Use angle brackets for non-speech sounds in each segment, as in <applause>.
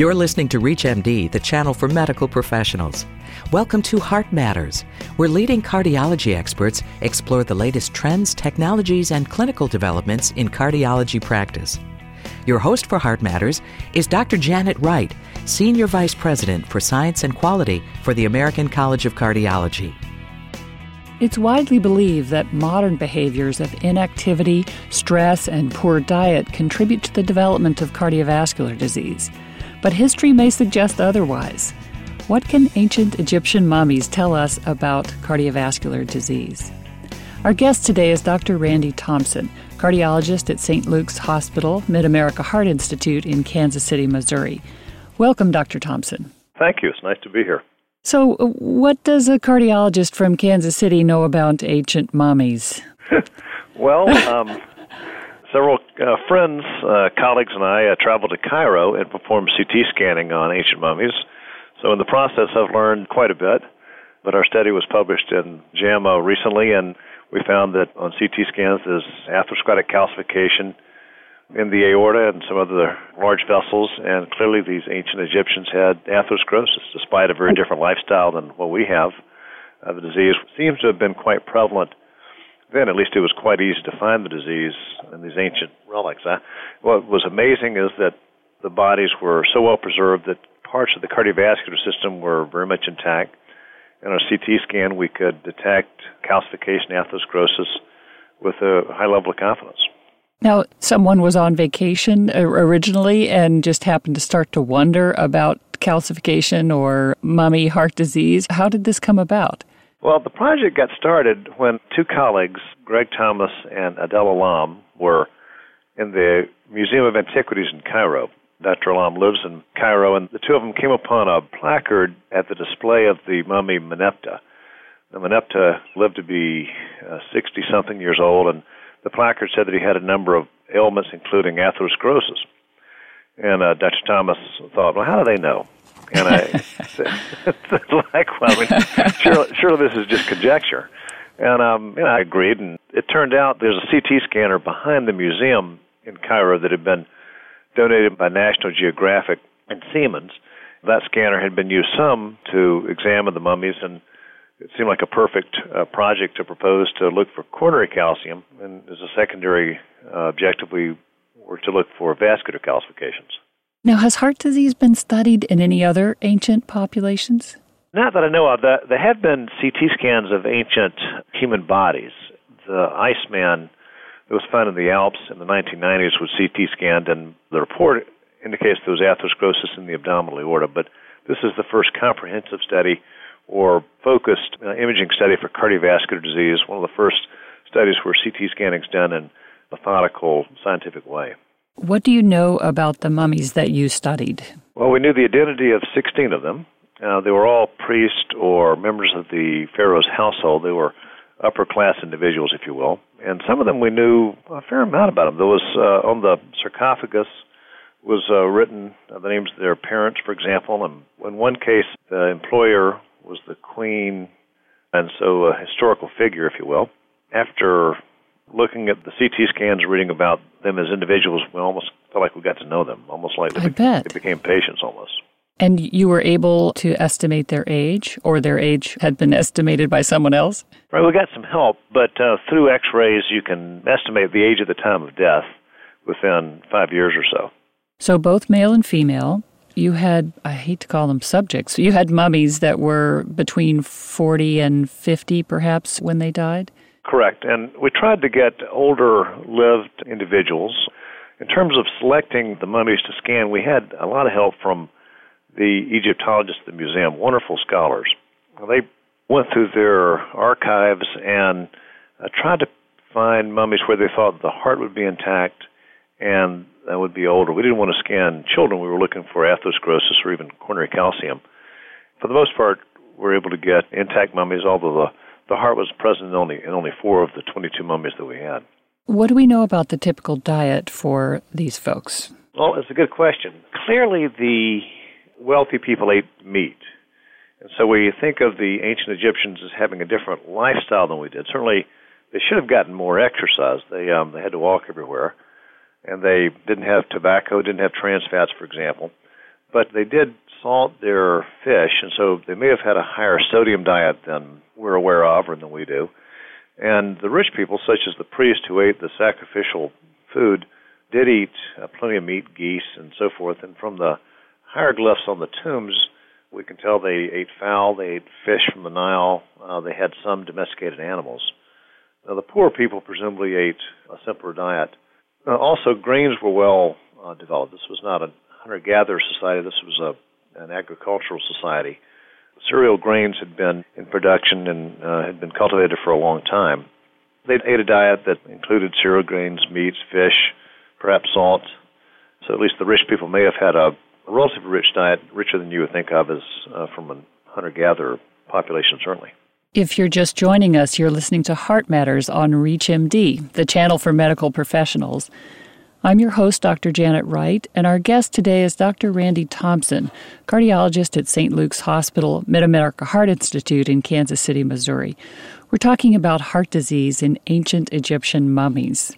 You're listening to ReachMD, the channel for medical professionals. Welcome to Heart Matters, where leading cardiology experts explore the latest trends, technologies, and clinical developments in cardiology practice. Your host for Heart Matters is Dr. Janet Wright, Senior Vice President for Science and Quality for the American College of Cardiology. It's widely believed that modern behaviors of inactivity, stress, and poor diet contribute to the development of cardiovascular disease. But history may suggest otherwise. What can ancient Egyptian mummies tell us about cardiovascular disease? Our guest today is Dr. Randy Thompson, cardiologist at St. Luke's Hospital, Mid America Heart Institute in Kansas City, Missouri. Welcome, Dr. Thompson. Thank you. It's nice to be here. So, what does a cardiologist from Kansas City know about ancient mummies? <laughs> well, um, several uh, friends, uh, colleagues, and I uh, traveled to Cairo and performed CT scanning on ancient mummies. So, in the process, I've learned quite a bit. But our study was published in JAMA recently, and we found that on CT scans there's atherosclerotic calcification in the aorta and some other large vessels, and clearly these ancient Egyptians had atherosclerosis, despite a very different lifestyle than what we have. Uh, the disease seems to have been quite prevalent then. At least it was quite easy to find the disease in these ancient relics. Uh, what was amazing is that the bodies were so well preserved that parts of the cardiovascular system were very much intact. In our CT scan, we could detect calcification, atherosclerosis with a high level of confidence. Now, someone was on vacation originally and just happened to start to wonder about calcification or mummy heart disease. How did this come about? Well, the project got started when two colleagues, Greg Thomas and Adel Allam, were in the Museum of Antiquities in Cairo. Dr. Allam lives in Cairo, and the two of them came upon a placard at the display of the mummy Merenptah. Now, Merenptah lived to be 60 uh, something years old, and the placard said that he had a number of ailments, including atherosclerosis. And uh, Dr. Thomas thought, well, how do they know? And I said, <laughs> <laughs> like, well, I mean, surely, surely this is just conjecture. And um, you know, I agreed, and it turned out there's a CT scanner behind the museum in Cairo that had been donated by National Geographic and Siemens. That scanner had been used some to examine the mummies and it seemed like a perfect uh, project to propose to look for coronary calcium, and as a secondary uh, objective, we were to look for vascular calcifications. Now, has heart disease been studied in any other ancient populations? Not that I know of. There have been CT scans of ancient human bodies. The Iceman that was found in the Alps in the 1990s was CT scanned, and the report indicates there was atherosclerosis in the abdominal aorta. But this is the first comprehensive study or focused uh, imaging study for cardiovascular disease, one of the first studies where CT scanning is done in a methodical, scientific way. What do you know about the mummies that you studied? Well, we knew the identity of 16 of them. Uh, they were all priests or members of the pharaoh's household. They were upper class individuals, if you will. And some of them we knew a fair amount about them. There was uh, on the sarcophagus was uh, written uh, the names of their parents, for example. And in one case, the employer was the queen, and so a historical figure, if you will. After looking at the CT scans, reading about them as individuals, we almost felt like we got to know them, almost like they, I bet. they became patients almost. And you were able to estimate their age, or their age had been estimated by someone else? Right, we got some help, but uh, through x rays, you can estimate the age at the time of death within five years or so. So, both male and female, you had, I hate to call them subjects, you had mummies that were between 40 and 50 perhaps when they died? Correct. And we tried to get older lived individuals. In terms of selecting the mummies to scan, we had a lot of help from the Egyptologists at the museum, wonderful scholars. They went through their archives and uh, tried to find mummies where they thought the heart would be intact and that would be older. We didn't want to scan children. We were looking for atherosclerosis or even coronary calcium. For the most part, we were able to get intact mummies, although the, the heart was present in only, in only four of the 22 mummies that we had. What do we know about the typical diet for these folks? Well, it's a good question. Clearly, the wealthy people ate meat. And so we think of the ancient Egyptians as having a different lifestyle than we did. Certainly, they should have gotten more exercise. They um, they had to walk everywhere and they didn't have tobacco, didn't have trans fats, for example. but they did salt their fish, and so they may have had a higher sodium diet than we're aware of or than we do. And the rich people, such as the priest who ate the sacrificial food, did eat uh, plenty of meat, geese, and so forth. And from the hieroglyphs on the tombs, we can tell they ate fowl, they ate fish from the Nile, uh, they had some domesticated animals. Now, the poor people presumably ate a simpler diet. Uh, also, grains were well uh, developed. This was not a hunter-gatherer society. This was a, an agricultural society. Cereal grains had been in production and uh, had been cultivated for a long time. They ate a diet that included cereal grains, meats, fish, perhaps salt. So at least the rich people may have had a, relatively rich diet, richer than you would think of as uh, from a hunter-gatherer population, certainly. If you're just joining us, you're listening to Heart Matters on ReachMD, the channel for medical professionals. I'm your host, Dr. Janet Wright, and our guest today is Dr. Randy Thompson, cardiologist at St. Luke's Hospital, Mid America Heart Institute in Kansas City, Missouri. We're talking about heart disease in ancient Egyptian mummies.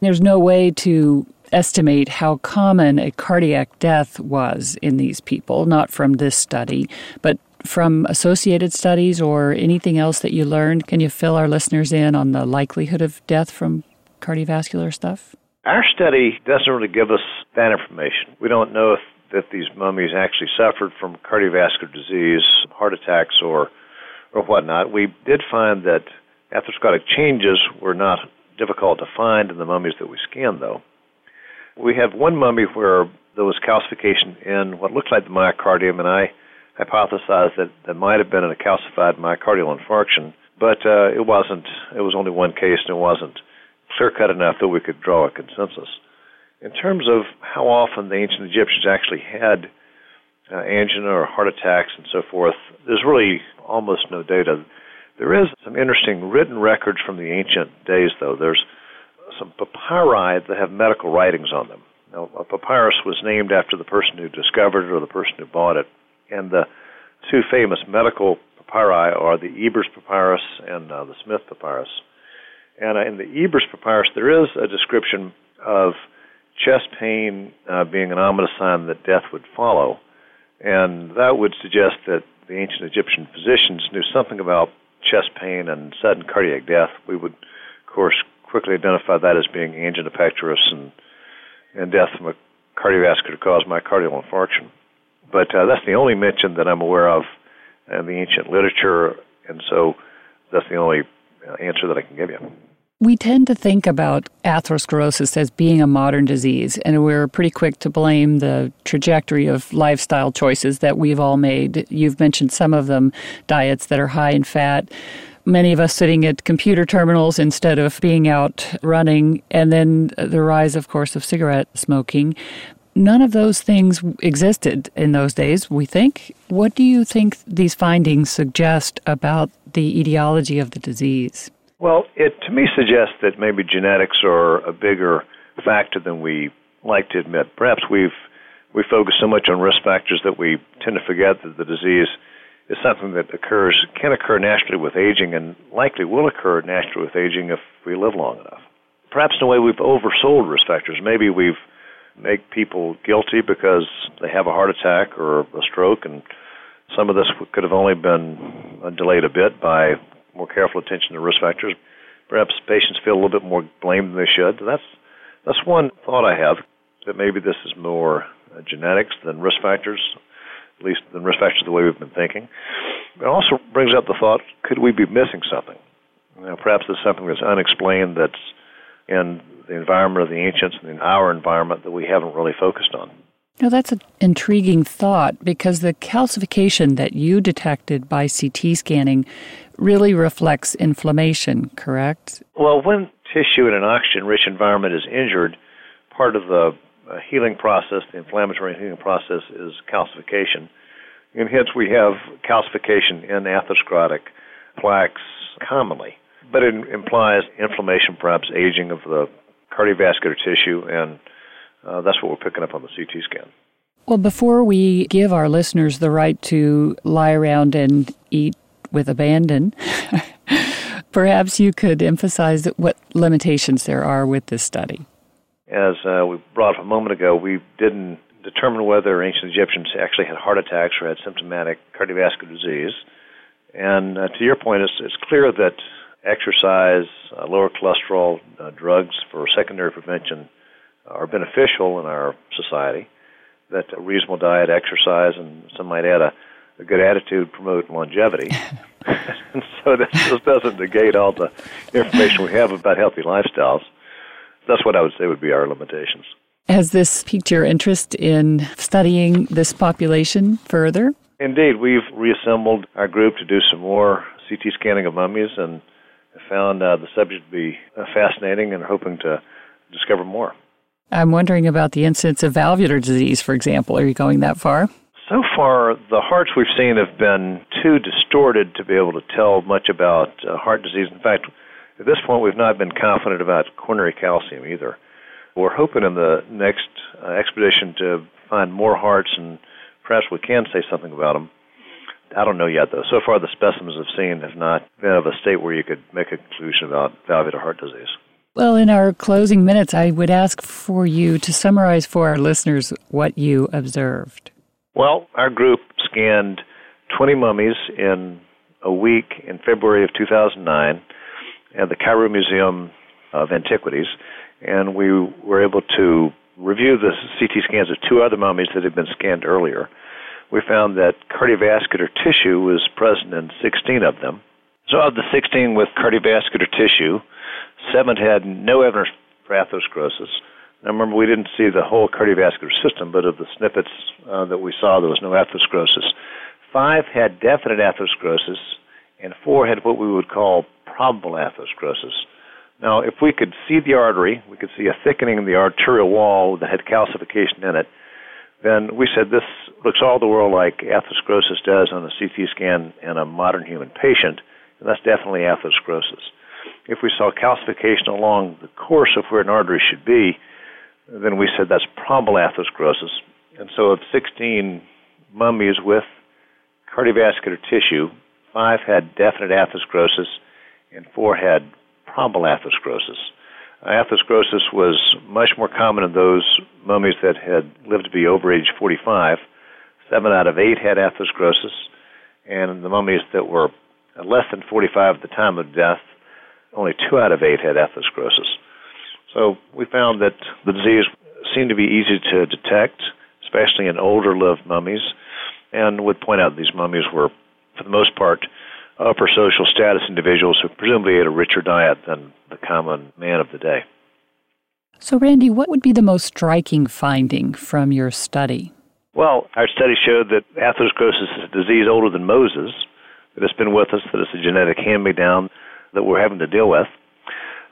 There's no way to estimate how common a cardiac death was in these people, not from this study, but from associated studies or anything else that you learned. Can you fill our listeners in on the likelihood of death from cardiovascular stuff? Our study doesn't really give us that information. We don't know if that these mummies actually suffered from cardiovascular disease, heart attacks, or or whatnot. We did find that atherosclerotic changes were not difficult to find in the mummies that we scanned, though. We have one mummy where there was calcification in what looked like the myocardium, and I hypothesized that there might have been a calcified myocardial infarction, but uh, it wasn't. It was only one case, and it wasn't clear cut enough that we could draw a consensus. In terms of how often the ancient Egyptians actually had uh, angina or heart attacks and so forth, there's really almost no data. There is some interesting written records from the ancient days, though. There's some papyri that have medical writings on them. Now, a papyrus was named after the person who discovered it or the person who bought it. And the two famous medical papyri are the Ebers papyrus and uh, the Smith papyrus. And in the Ebers papyrus, there is a description of chest pain uh, being an ominous sign that death would follow. And that would suggest that the ancient Egyptian physicians knew something about chest pain and sudden cardiac death. We would, of course, quickly identify that as being angina pectoris and, and death from a cardiovascular cause, myocardial infarction. But uh, that's the only mention that I'm aware of in the ancient literature, and so that's the only answer that I can give you. We tend to think about atherosclerosis as being a modern disease, and we're pretty quick to blame the trajectory of lifestyle choices that we've all made. You've mentioned some of them diets that are high in fat, many of us sitting at computer terminals instead of being out running, and then the rise, of course, of cigarette smoking. None of those things existed in those days, we think. What do you think these findings suggest about the etiology of the disease? Well, it to me suggests that maybe genetics are a bigger factor than we like to admit. Perhaps we've we focus so much on risk factors that we tend to forget that the disease is something that occurs can occur naturally with aging and likely will occur naturally with aging if we live long enough. Perhaps in a way we've oversold risk factors. Maybe we've make people guilty because they have a heart attack or a stroke and some of this could have only been delayed a bit by more careful attention to risk factors. Perhaps patients feel a little bit more blame than they should. That's that's one thought I have that maybe this is more uh, genetics than risk factors, at least than risk factors the way we've been thinking. It also brings up the thought: could we be missing something? You know, perhaps there's something that's unexplained that's in the environment of the ancients and in our environment that we haven't really focused on. Now, that's an intriguing thought because the calcification that you detected by CT scanning really reflects inflammation, correct? Well, when tissue in an oxygen rich environment is injured, part of the uh, healing process, the inflammatory healing process, is calcification. And hence, we have calcification in atherosclerotic plaques commonly. But it implies inflammation, perhaps aging of the cardiovascular tissue and uh, that's what we're picking up on the CT scan. Well, before we give our listeners the right to lie around and eat with abandon, <laughs> perhaps you could emphasize what limitations there are with this study. As uh, we brought up a moment ago, we didn't determine whether ancient Egyptians actually had heart attacks or had symptomatic cardiovascular disease. And uh, to your point, it's, it's clear that exercise, uh, lower cholesterol, uh, drugs for secondary prevention are beneficial in our society. That a reasonable diet, exercise, and some might add a, a good attitude promote longevity. and <laughs> <laughs> so this, this doesn't negate all the information we have about healthy lifestyles. That's what I would say would be our limitations. Has this piqued your interest in studying this population further? Indeed, we've reassembled our group to do some more CT scanning of mummies and found uh, the subject to be uh, fascinating and hoping to discover more. I'm wondering about the incidence of valvular disease, for example. Are you going that far? So far, the hearts we've seen have been too distorted to be able to tell much about uh, heart disease. In fact, at this point, we've not been confident about coronary calcium either. We're hoping in the next uh, expedition to find more hearts, and perhaps we can say something about them. I don't know yet, though. So far, the specimens I've seen have not been of a state where you could make a conclusion about valvular heart disease. Well, in our closing minutes, I would ask for you to summarize for our listeners what you observed. Well, our group scanned 20 mummies in a week in February of 2009 at the Cairo Museum of Antiquities, and we were able to review the CT scans of two other mummies that had been scanned earlier. We found that cardiovascular tissue was present in 16 of them. So, of the 16 with cardiovascular tissue, seven had no evidence for atherosclerosis. Now, remember, we didn't see the whole cardiovascular system, but of the snippets uh, that we saw, there was no atherosclerosis. Five had definite atherosclerosis, and four had what we would call probable atherosclerosis. Now, if we could see the artery, we could see a thickening in the arterial wall that had calcification in it, then we said this looks all the world like atherosclerosis does on a CT scan in a modern human patient, and that's definitely atherosclerosis. If we saw calcification along the course of where an artery should be, then we said that's probable atherosclerosis. And so, of 16 mummies with cardiovascular tissue, five had definite atherosclerosis, and four had probable atherosclerosis. Uh, atherosclerosis was much more common in those mummies that had lived to be over age 45. Seven out of eight had atherosclerosis, and the mummies that were less than 45 at the time of death, only two out of eight had atherosclerosis. So we found that the disease seemed to be easy to detect, especially in older lived mummies, and would point out these mummies were, for the most part, upper social status individuals who presumably ate a richer diet than the common man of the day. So, Randy, what would be the most striking finding from your study? Well, our study showed that atherosclerosis is a disease older than Moses, that it's been with us, that it's a genetic hand me down that we're having to deal with.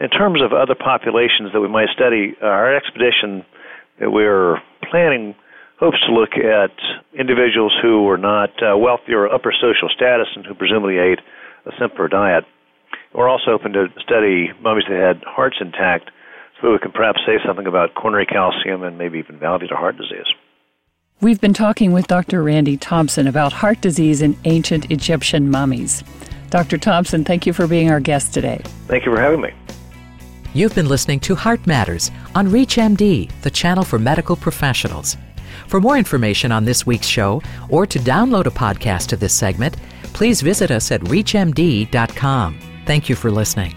In terms of other populations that we might study, our expedition that we're planning hopes to look at individuals who were not uh, wealthy or upper social status and who presumably ate a simpler diet. We're also hoping to study mummies that had hearts intact so that we can perhaps say something about coronary calcium and maybe even valvular heart disease. We've been talking with Dr. Randy Thompson about heart disease in ancient Egyptian mummies. Dr. Thompson, thank you for being our guest today. Thank you for having me. You've been listening to Heart Matters on ReachMD, the channel for medical professionals. For more information on this week's show or to download a podcast of this segment, please visit us at ReachMD.com. Thank you for listening.